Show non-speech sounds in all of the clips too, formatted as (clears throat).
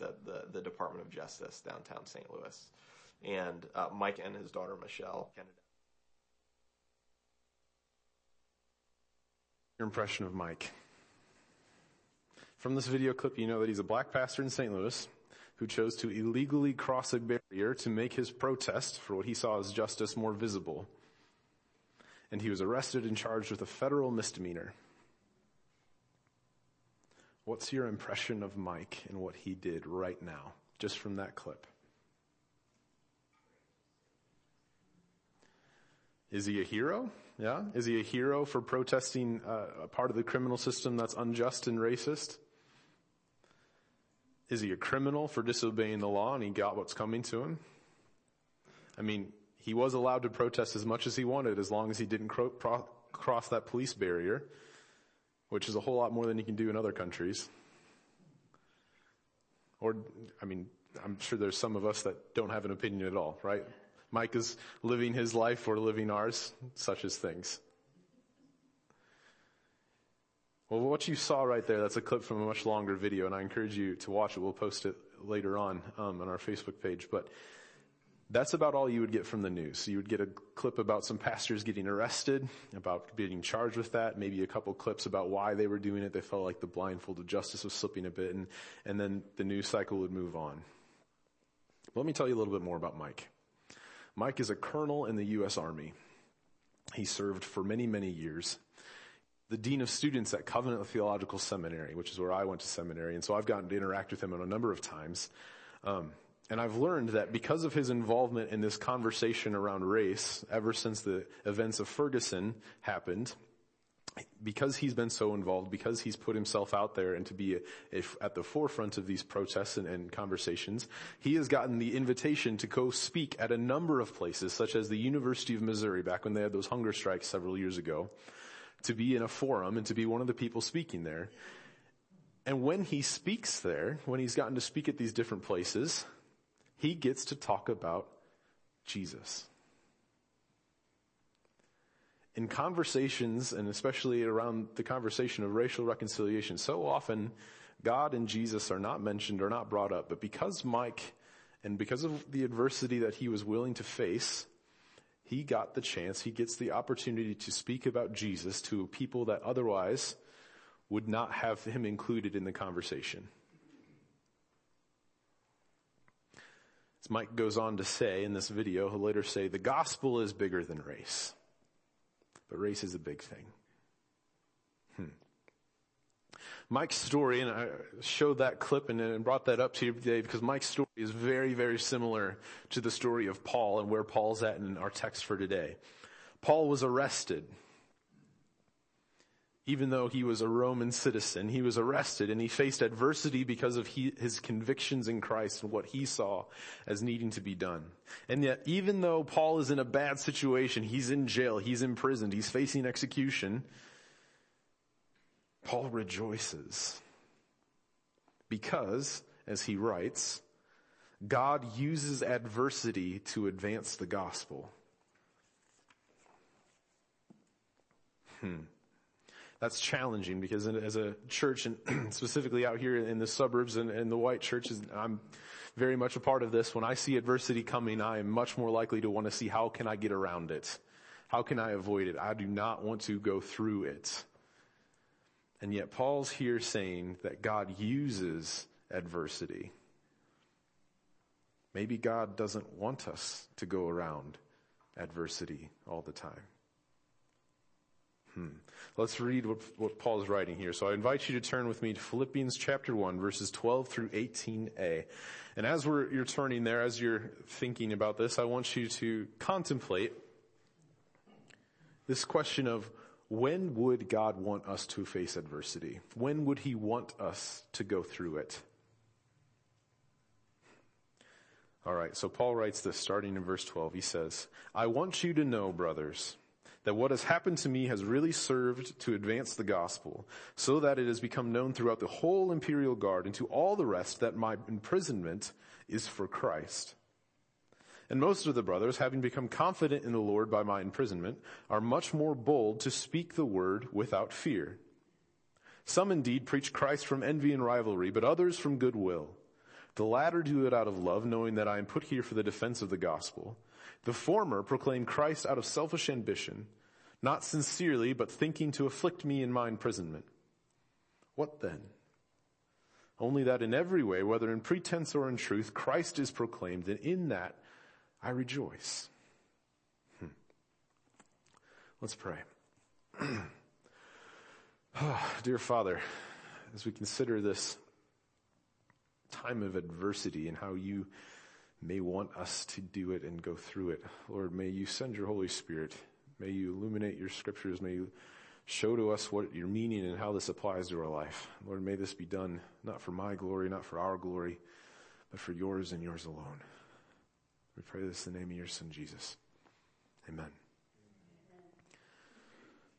at the, the Department of Justice downtown St. Louis. And uh, Mike and his daughter Michelle. Your impression of Mike. From this video clip, you know that he's a black pastor in St. Louis who chose to illegally cross a barrier to make his protest for what he saw as justice more visible. And he was arrested and charged with a federal misdemeanor. What's your impression of Mike and what he did right now, just from that clip? Is he a hero? Yeah? Is he a hero for protesting uh, a part of the criminal system that's unjust and racist? Is he a criminal for disobeying the law and he got what's coming to him? I mean, he was allowed to protest as much as he wanted as long as he didn't cro- pro- cross that police barrier, which is a whole lot more than you can do in other countries. Or, I mean, I'm sure there's some of us that don't have an opinion at all, right? Mike is living his life, we're living ours, such as things. Well, what you saw right there, that's a clip from a much longer video, and I encourage you to watch it. We'll post it later on um, on our Facebook page. But that's about all you would get from the news. So you would get a clip about some pastors getting arrested, about being charged with that, maybe a couple clips about why they were doing it. They felt like the blindfold of justice was slipping a bit, and, and then the news cycle would move on. Let me tell you a little bit more about Mike. Mike is a colonel in the U.S. Army. He served for many, many years the dean of students at Covenant Theological Seminary, which is where I went to seminary. And so I've gotten to interact with him a number of times. Um, and I've learned that because of his involvement in this conversation around race, ever since the events of Ferguson happened, because he's been so involved, because he's put himself out there and to be a, a, at the forefront of these protests and, and, conversations, he has gotten the invitation to go speak at a number of places, such as the University of Missouri, back when they had those hunger strikes several years ago to be in a forum and to be one of the people speaking there. And when he speaks there, when he's gotten to speak at these different places, he gets to talk about Jesus. In conversations, and especially around the conversation of racial reconciliation, so often God and Jesus are not mentioned or not brought up, but because Mike, and because of the adversity that he was willing to face, he got the chance, he gets the opportunity to speak about Jesus to people that otherwise would not have him included in the conversation. As Mike goes on to say in this video, he'll later say, the gospel is bigger than race. But race is a big thing. Hmm. Mike's story, and I showed that clip and, and brought that up to you today because Mike's story is very, very similar to the story of Paul and where Paul's at in our text for today. Paul was arrested. Even though he was a Roman citizen, he was arrested and he faced adversity because of he, his convictions in Christ and what he saw as needing to be done. And yet, even though Paul is in a bad situation, he's in jail, he's imprisoned, he's facing execution, Paul rejoices because, as he writes, God uses adversity to advance the gospel. Hmm. That's challenging because as a church and (clears throat) specifically out here in the suburbs and, and the white churches, I'm very much a part of this. When I see adversity coming, I am much more likely to want to see how can I get around it? How can I avoid it? I do not want to go through it. And yet Paul's here saying that God uses adversity. Maybe God doesn't want us to go around adversity all the time. Hmm. Let's read what, what is writing here. So I invite you to turn with me to Philippians chapter 1 verses 12 through 18a. And as we're, you're turning there, as you're thinking about this, I want you to contemplate this question of when would God want us to face adversity? When would he want us to go through it? Alright, so Paul writes this starting in verse 12. He says, I want you to know, brothers, that what has happened to me has really served to advance the gospel, so that it has become known throughout the whole imperial guard and to all the rest that my imprisonment is for Christ. And most of the brothers, having become confident in the Lord by my imprisonment, are much more bold to speak the word without fear. Some indeed preach Christ from envy and rivalry, but others from goodwill. The latter do it out of love, knowing that I am put here for the defense of the gospel. The former proclaim Christ out of selfish ambition, not sincerely, but thinking to afflict me in my imprisonment. What then? Only that in every way, whether in pretense or in truth, Christ is proclaimed, and in that I rejoice. Hmm. Let's pray. oh, (clears throat) dear Father, as we consider this time of adversity and how you may want us to do it and go through it, Lord, may you send your Holy Spirit. May you illuminate your scriptures. May you show to us what you're meaning and how this applies to our life. Lord, may this be done not for my glory, not for our glory, but for yours and yours alone. We pray this in the name of your son, Jesus. Amen.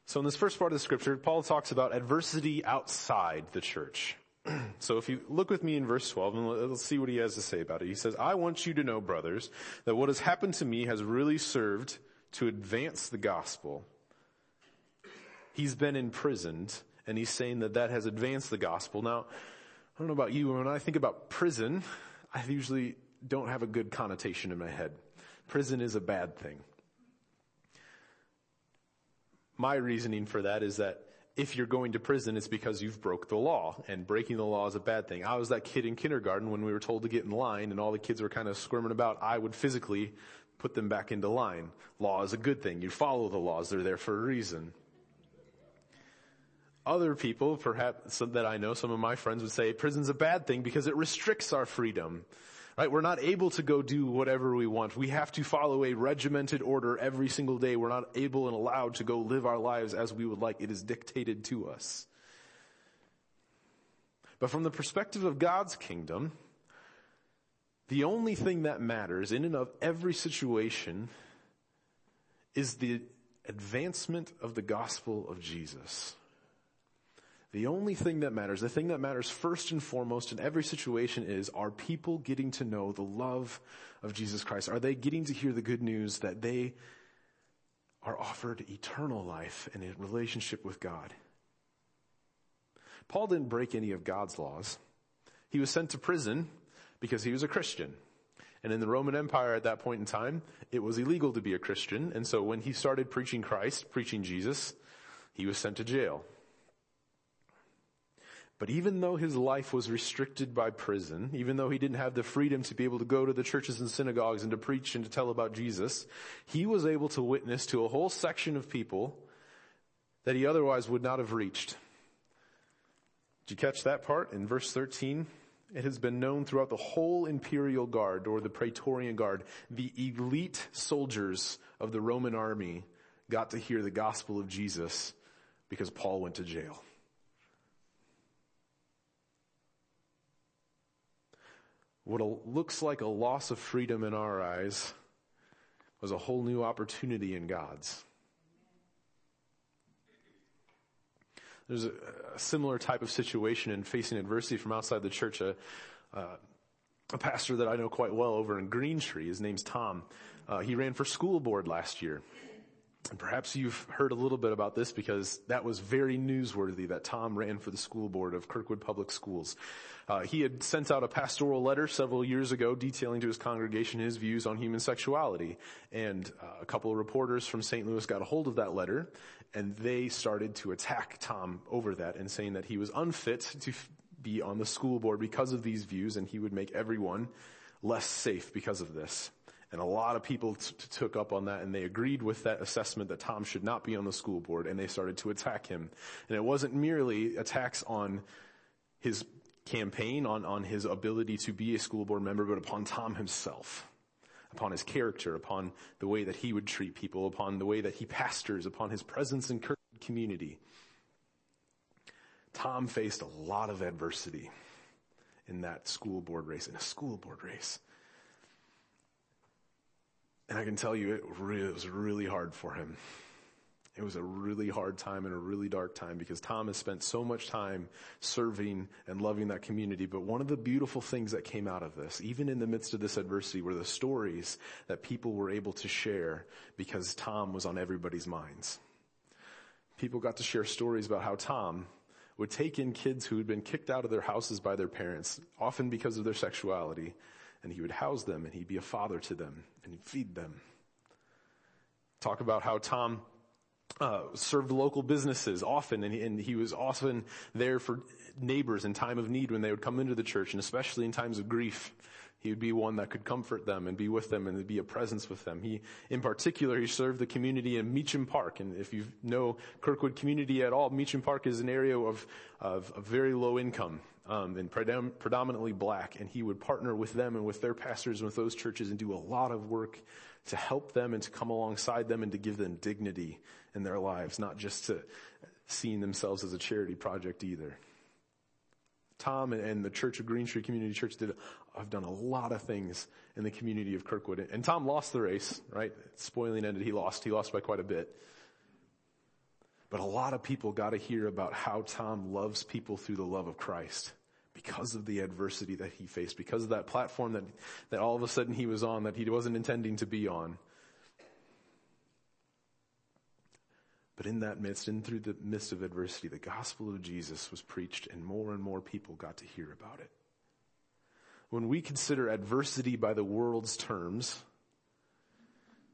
So in this first part of the scripture, Paul talks about adversity outside the church. (clears throat) so if you look with me in verse 12 and let's see what he has to say about it. He says, I want you to know, brothers, that what has happened to me has really served to advance the gospel he's been imprisoned and he's saying that that has advanced the gospel. Now, I don't know about you, but when I think about prison, I usually don't have a good connotation in my head. Prison is a bad thing. My reasoning for that is that if you're going to prison, it's because you've broke the law, and breaking the law is a bad thing. I was that kid in kindergarten when we were told to get in line, and all the kids were kind of squirming about. I would physically put them back into line. Law is a good thing. You follow the laws. They're there for a reason. Other people, perhaps that I know, some of my friends would say prison's a bad thing because it restricts our freedom. Right? We're not able to go do whatever we want. We have to follow a regimented order every single day. We're not able and allowed to go live our lives as we would like. It is dictated to us. But from the perspective of God's kingdom, the only thing that matters in and of every situation is the advancement of the gospel of Jesus. The only thing that matters, the thing that matters first and foremost in every situation is, are people getting to know the love of Jesus Christ? Are they getting to hear the good news that they are offered eternal life and a relationship with God? Paul didn't break any of God's laws. He was sent to prison because he was a Christian. And in the Roman Empire at that point in time, it was illegal to be a Christian. And so when he started preaching Christ, preaching Jesus, he was sent to jail. But even though his life was restricted by prison, even though he didn't have the freedom to be able to go to the churches and synagogues and to preach and to tell about Jesus, he was able to witness to a whole section of people that he otherwise would not have reached. Did you catch that part in verse 13? It has been known throughout the whole imperial guard or the praetorian guard, the elite soldiers of the Roman army got to hear the gospel of Jesus because Paul went to jail. What looks like a loss of freedom in our eyes was a whole new opportunity in God's. There's a, a similar type of situation in facing adversity from outside the church. A, uh, a pastor that I know quite well over in Green Tree, his name's Tom. Uh, he ran for school board last year. And perhaps you've heard a little bit about this because that was very newsworthy that Tom ran for the school board of Kirkwood Public Schools. Uh, he had sent out a pastoral letter several years ago detailing to his congregation his views on human sexuality. And uh, a couple of reporters from St. Louis got a hold of that letter and they started to attack Tom over that and saying that he was unfit to f- be on the school board because of these views and he would make everyone less safe because of this. And a lot of people t- took up on that and they agreed with that assessment that Tom should not be on the school board and they started to attack him. And it wasn't merely attacks on his campaign, on, on his ability to be a school board member, but upon Tom himself. Upon his character, upon the way that he would treat people, upon the way that he pastors, upon his presence in community. Tom faced a lot of adversity in that school board race, in a school board race. And I can tell you it, really, it was really hard for him. It was a really hard time and a really dark time because Tom has spent so much time serving and loving that community. But one of the beautiful things that came out of this, even in the midst of this adversity, were the stories that people were able to share because Tom was on everybody's minds. People got to share stories about how Tom would take in kids who had been kicked out of their houses by their parents, often because of their sexuality, and he would house them and he'd be a father to them and he'd feed them. Talk about how Tom uh, served local businesses often, and he, and he was often there for neighbors in time of need when they would come into the church, and especially in times of grief. He would be one that could comfort them and be with them and be a presence with them. He, in particular, he served the community in Meacham Park. And if you know Kirkwood community at all, Meacham Park is an area of, of, of very low income. Um, and predom- predominantly black, and he would partner with them and with their pastors and with those churches and do a lot of work to help them and to come alongside them and to give them dignity in their lives, not just to seeing themselves as a charity project either. Tom and the Church of Green Tree Community Church did, have done a lot of things in the community of Kirkwood. And Tom lost the race, right? Spoiling ended, he lost. He lost by quite a bit. But a lot of people got to hear about how Tom loves people through the love of Christ because of the adversity that he faced, because of that platform that, that all of a sudden he was on that he wasn't intending to be on. But in that midst, and through the midst of adversity, the gospel of Jesus was preached and more and more people got to hear about it. When we consider adversity by the world's terms,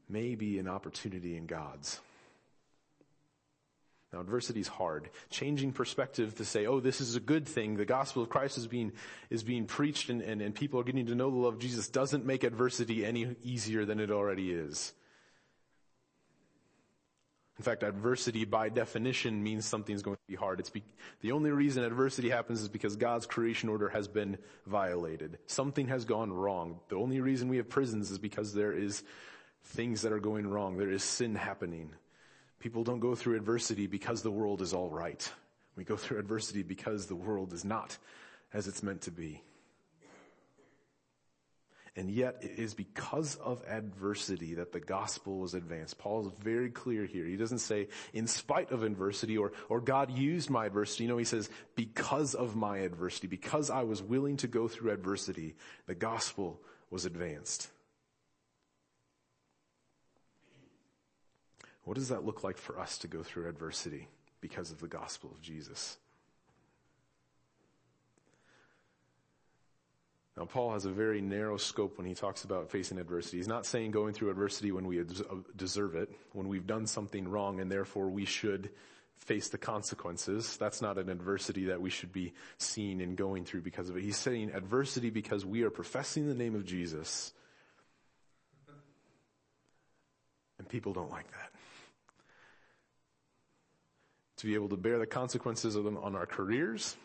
may be an opportunity in God's. Now adversity is hard. Changing perspective to say, oh, this is a good thing. The gospel of Christ is being, is being preached and, and, and people are getting to know the love of Jesus doesn't make adversity any easier than it already is. In fact, adversity by definition means something's going to be hard. It's be, the only reason adversity happens is because God's creation order has been violated. Something has gone wrong. The only reason we have prisons is because there is things that are going wrong. There is sin happening. People don't go through adversity because the world is all right. We go through adversity because the world is not as it's meant to be. And yet it is because of adversity that the gospel was advanced. Paul is very clear here. He doesn't say in spite of adversity or, or God used my adversity. No, he says because of my adversity, because I was willing to go through adversity, the gospel was advanced. What does that look like for us to go through adversity because of the gospel of Jesus? Now, Paul has a very narrow scope when he talks about facing adversity. He's not saying going through adversity when we uh, deserve it, when we've done something wrong and therefore we should face the consequences. That's not an adversity that we should be seeing and going through because of it. He's saying adversity because we are professing the name of Jesus. And people don't like that. To be able to bear the consequences of them on our careers,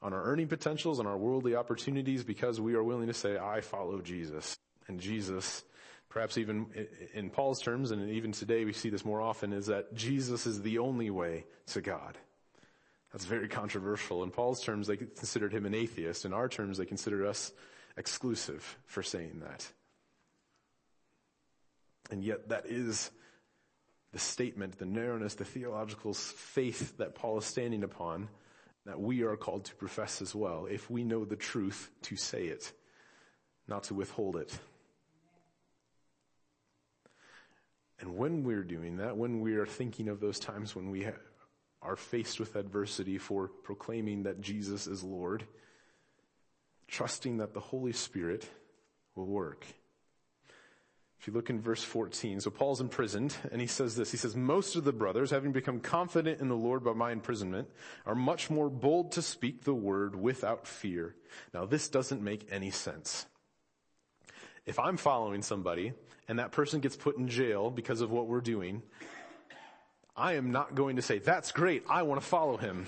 on our earning potentials, on our worldly opportunities because we are willing to say, I follow Jesus. And Jesus, perhaps even in Paul's terms, and even today we see this more often, is that Jesus is the only way to God. That's very controversial. In Paul's terms, they considered him an atheist. In our terms, they consider us exclusive for saying that. And yet that is the statement, the narrowness, the theological faith that Paul is standing upon that we are called to profess as well, if we know the truth, to say it, not to withhold it. And when we're doing that, when we are thinking of those times when we ha- are faced with adversity for proclaiming that Jesus is Lord, trusting that the Holy Spirit will work. If you look in verse 14, so Paul's imprisoned and he says this. He says, most of the brothers, having become confident in the Lord by my imprisonment, are much more bold to speak the word without fear. Now this doesn't make any sense. If I'm following somebody and that person gets put in jail because of what we're doing, I am not going to say, that's great. I want to follow him.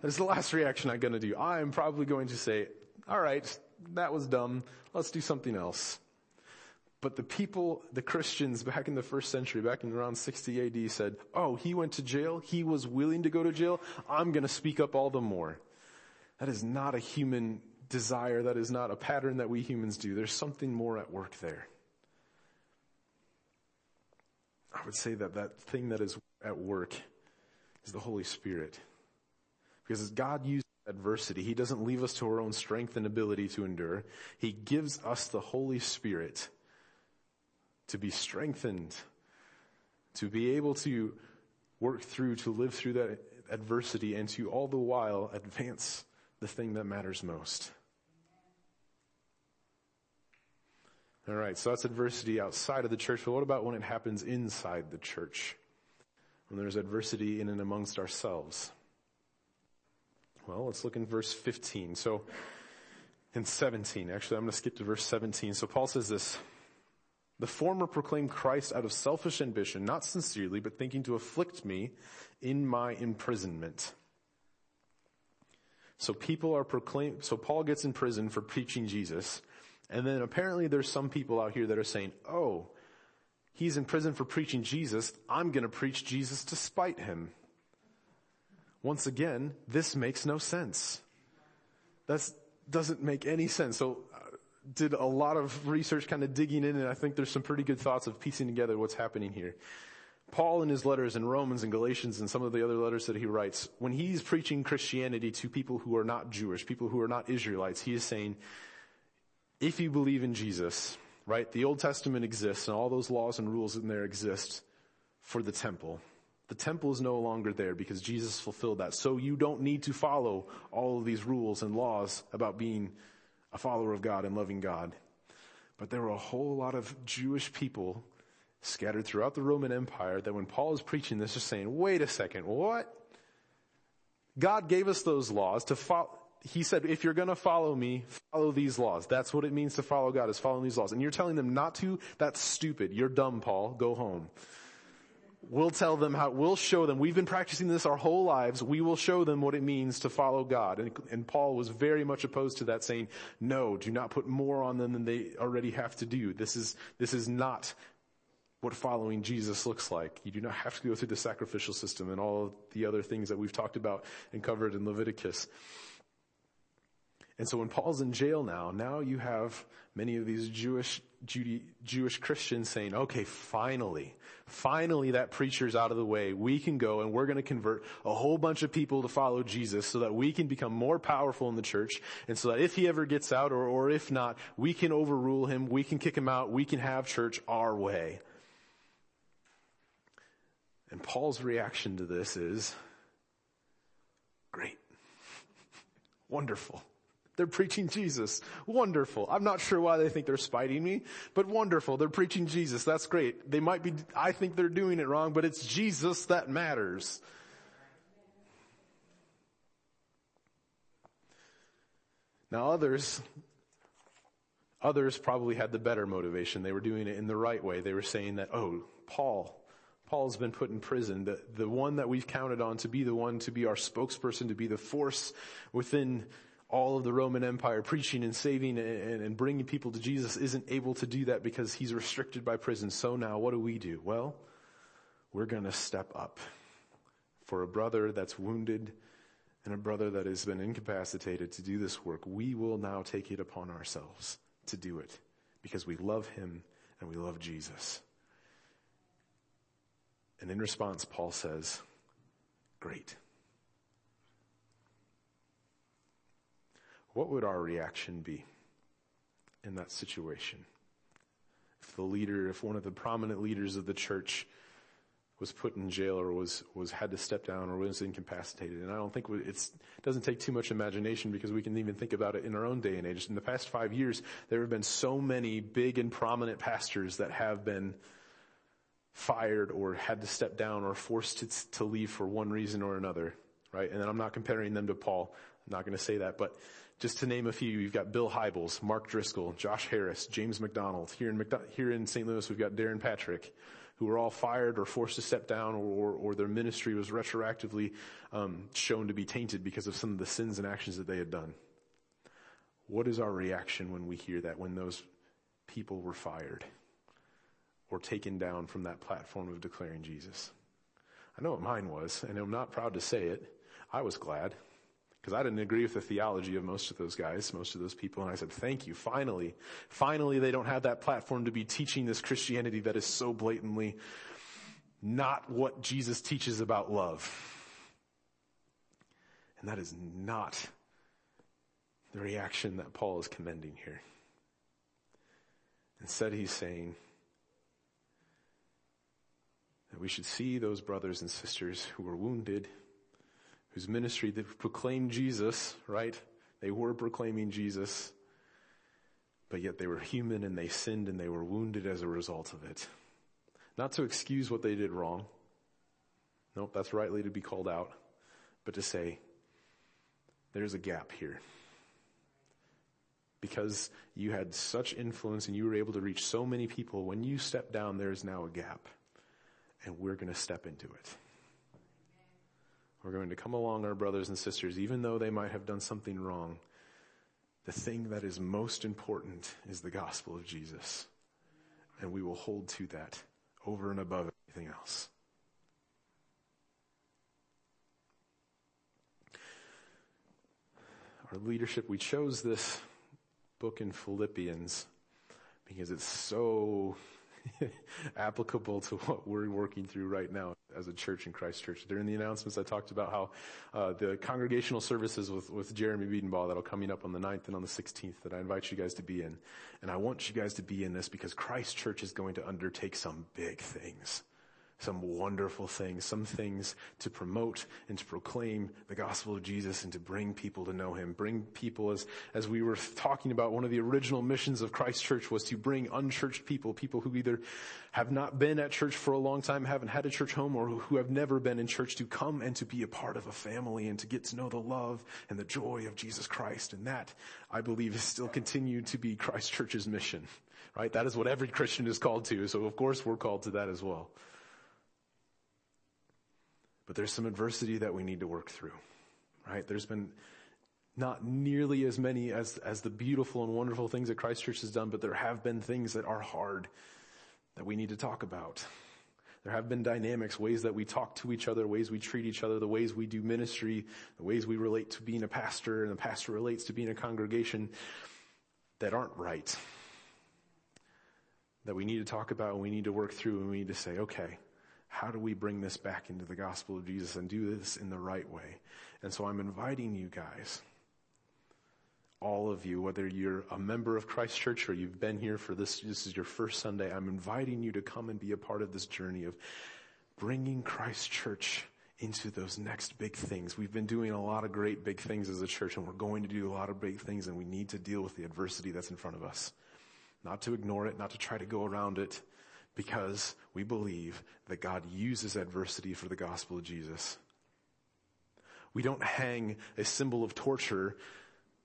That is the last reaction I'm going to do. I am probably going to say, all right, that was dumb. Let's do something else. But the people, the Christians back in the first century, back in around 60 AD said, oh, he went to jail. He was willing to go to jail. I'm going to speak up all the more. That is not a human desire. That is not a pattern that we humans do. There's something more at work there. I would say that that thing that is at work is the Holy Spirit. Because God uses adversity, He doesn't leave us to our own strength and ability to endure. He gives us the Holy Spirit to be strengthened, to be able to work through, to live through that, adversity and to all the while advance the thing that matters most. All right, so that's adversity outside of the church, but what about when it happens inside the church? When there's adversity in and amongst ourselves? Well, let's look in verse 15. So, in 17, actually, I'm going to skip to verse 17. So Paul says this, the former proclaimed Christ out of selfish ambition, not sincerely, but thinking to afflict me in my imprisonment. So people are proclaimed, so Paul gets in prison for preaching Jesus. And then apparently there's some people out here that are saying, oh, he's in prison for preaching Jesus. I'm going to preach Jesus to spite him. Once again, this makes no sense. That doesn't make any sense. So did a lot of research kind of digging in and I think there's some pretty good thoughts of piecing together what's happening here. Paul in his letters in Romans and Galatians and some of the other letters that he writes, when he's preaching Christianity to people who are not Jewish, people who are not Israelites, he is saying, if you believe in Jesus, right, the Old Testament exists and all those laws and rules in there exist for the temple. The temple is no longer there because Jesus fulfilled that. So you don't need to follow all of these rules and laws about being a follower of God and loving God. But there were a whole lot of Jewish people scattered throughout the Roman Empire that when Paul is preaching this, is saying, wait a second, what? God gave us those laws to follow, he said, if you're gonna follow me, follow these laws. That's what it means to follow God, is following these laws. And you're telling them not to? That's stupid. You're dumb, Paul. Go home. We'll tell them how, we'll show them, we've been practicing this our whole lives, we will show them what it means to follow God. And, and Paul was very much opposed to that saying, no, do not put more on them than they already have to do. This is, this is not what following Jesus looks like. You do not have to go through the sacrificial system and all the other things that we've talked about and covered in Leviticus. And so when Paul's in jail now, now you have many of these Jewish, Judy, Jewish Christians saying, okay, finally, finally that preacher's out of the way. We can go and we're going to convert a whole bunch of people to follow Jesus so that we can become more powerful in the church. And so that if he ever gets out or, or if not, we can overrule him. We can kick him out. We can have church our way. And Paul's reaction to this is, great. (laughs) Wonderful. They're preaching Jesus. Wonderful. I'm not sure why they think they're spiting me, but wonderful. They're preaching Jesus. That's great. They might be, I think they're doing it wrong, but it's Jesus that matters. Now others, others probably had the better motivation. They were doing it in the right way. They were saying that, oh, Paul, Paul's been put in prison. The, the one that we've counted on to be the one to be our spokesperson, to be the force within all of the Roman Empire preaching and saving and, and, bringing people to Jesus isn't able to do that because he's restricted by prison. So now what do we do? Well, we're going to step up for a brother that's wounded and a brother that has been incapacitated to do this work. We will now take it upon ourselves to do it because we love him and we love Jesus. And in response, Paul says, great. What would our reaction be in that situation? If the leader, if one of the prominent leaders of the church was put in jail or was, was had to step down or was incapacitated. And I don't think it doesn't take too much imagination because we can even think about it in our own day and age. In the past five years, there have been so many big and prominent pastors that have been fired or had to step down or forced to, to leave for one reason or another, right? And I'm not comparing them to Paul. I'm not going to say that, but just to name a few, you've got Bill Hybels, Mark Driscoll, Josh Harris, James MacDonald. Here in, McDo- here in St. Louis, we've got Darren Patrick, who were all fired or forced to step down or, or, their ministry was retroactively um, shown to be tainted because of some of the sins and actions that they had done. What is our reaction when we hear that, when those people were fired or taken down from that platform of declaring Jesus? I know what mine was, and I'm not proud to say it. I was glad because I didn't agree with the theology of most of those guys, most of those people. And I said, thank you. Finally, finally they don't have that platform to be teaching this Christianity that is so blatantly not what Jesus teaches about love. And that is not the reaction that Paul is commending here. Instead, he's saying that we should see those brothers and sisters who were wounded whose ministry that proclaimed Jesus, right? They were proclaiming Jesus, but yet they were human and they sinned and they were wounded as a result of it. Not to excuse what they did wrong. Nope, that's rightly to be called out, but to say, there's a gap here. Because you had such influence and you were able to reach so many people, when you step down, there is now a gap. And we're going to step into it. We're going to come along, our brothers and sisters, even though they might have done something wrong. The thing that is most important is the gospel of Jesus. And we will hold to that over and above anything else. Our leadership, we chose this book in Philippians because it's so (laughs) applicable to what we're working through right now as a church in Christ Church. During the announcements, I talked about how uh, the congregational services with, with Jeremy Biedenball that'll coming up on the 9th and on the 16th that I invite you guys to be in. And I want you guys to be in this because Christ Church is going to undertake some big things some wonderful things, some things to promote and to proclaim the gospel of Jesus and to bring people to know him. Bring people as, as we were talking about one of the original missions of Christ Church was to bring unchurched people, people who either have not been at church for a long time, haven't had a church home, or who have never been in church to come and to be a part of a family and to get to know the love and the joy of Jesus Christ. And that, I believe, is still continued to be Christ Church's mission, right? That is what every Christian is called to. So of course we're called to that as well. But there's some adversity that we need to work through, right? There's been not nearly as many as, as the beautiful and wonderful things that Christ Church has done, but there have been things that are hard that we need to talk about. There have been dynamics, ways that we talk to each other, ways we treat each other, the ways we do ministry, the ways we relate to being a pastor and the pastor relates to being a congregation that aren't right. That we need to talk about and we need to work through and we need to say, okay, how do we bring this back into the gospel of Jesus and do this in the right way? And so I'm inviting you guys, all of you, whether you're a member of Christ Church or you've been here for this, this is your first Sunday, I'm inviting you to come and be a part of this journey of bringing Christ Church into those next big things. We've been doing a lot of great big things as a church and we're going to do a lot of big things and we need to deal with the adversity that's in front of us. Not to ignore it, not to try to go around it, because we believe that God uses adversity for the gospel of Jesus. We don't hang a symbol of torture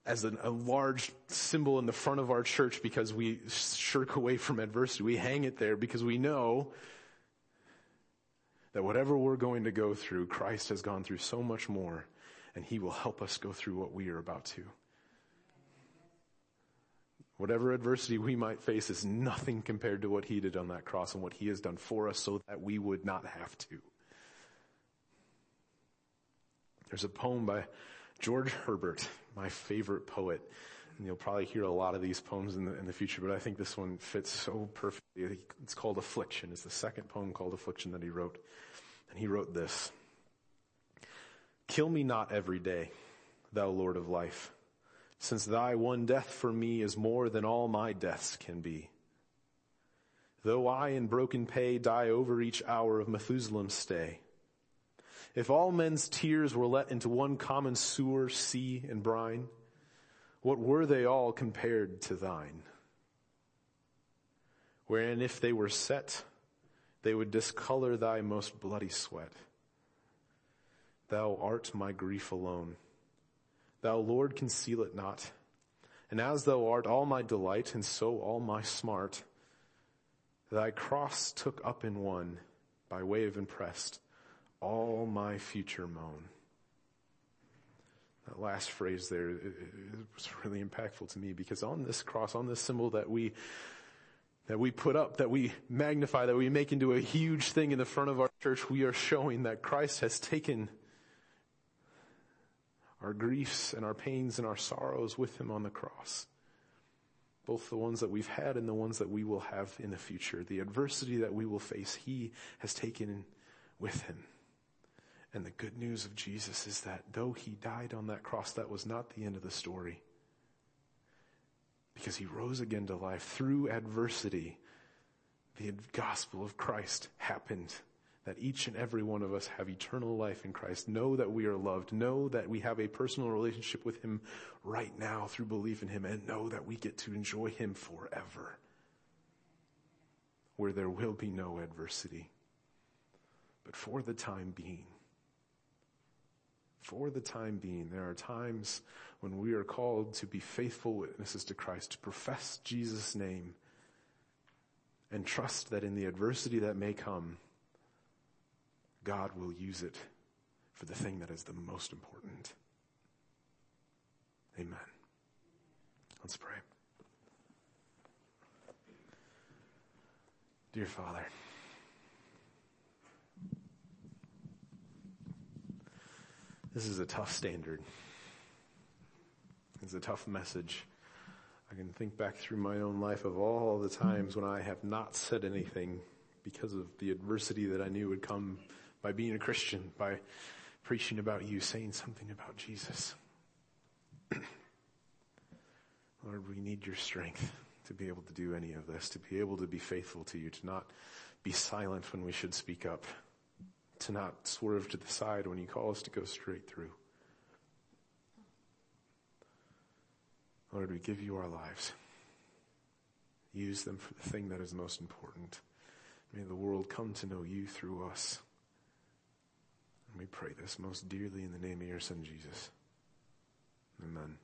as an, a large symbol in the front of our church because we shirk away from adversity. We hang it there because we know that whatever we're going to go through, Christ has gone through so much more and he will help us go through what we are about to. Whatever adversity we might face is nothing compared to what he did on that cross and what he has done for us so that we would not have to. There's a poem by George Herbert, my favorite poet. And you'll probably hear a lot of these poems in the, in the future, but I think this one fits so perfectly. It's called Affliction. It's the second poem called Affliction that he wrote. And he wrote this. Kill me not every day, thou Lord of life since thy one death for me is more than all my deaths can be. Though I in broken pay die over each hour of Methuselah's stay. If all men's tears were let into one common sewer, sea, and brine, what were they all compared to thine? Wherein if they were set, they would discolor thy most bloody sweat. Thou art my grief alone. Thou Lord conceal it not. And as thou art all my delight and so all my smart, thy cross took up in one by way of imprest all my future moan. That last phrase there it was really impactful to me because on this cross, on this symbol that we that we put up, that we magnify, that we make into a huge thing in the front of our church, we are showing that Christ has taken our griefs and our pains and our sorrows with him on the cross. Both the ones that we've had and the ones that we will have in the future. The adversity that we will face, he has taken with him. And the good news of Jesus is that though he died on that cross, that was not the end of the story. Because he rose again to life through adversity. The gospel of Christ happened that each and every one of us have eternal life in Christ. Know that we are loved. Know that we have a personal relationship with Him right now through belief in Him and know that we get to enjoy Him forever where there will be no adversity. But for the time being, for the time being, there are times when we are called to be faithful witnesses to Christ, to profess Jesus' name, and trust that in the adversity that may come, God will use it for the thing that is the most important. Amen. Let's pray. Dear Father, this is a tough standard. It's a tough message. I can think back through my own life of all the times when I have not said anything because of the adversity that I knew would come by being a Christian, by preaching about you, saying something about Jesus. (clears throat) Lord, we need your strength to be able to do any of this, to be able to be faithful to you, to not be silent when we should speak up, to not swerve to the side when you call us to go straight through. Lord, we give you our lives. Use them for the thing that is most important. May the world come to know you through us. And we pray this most dearly in the name of your son, Jesus. Amen.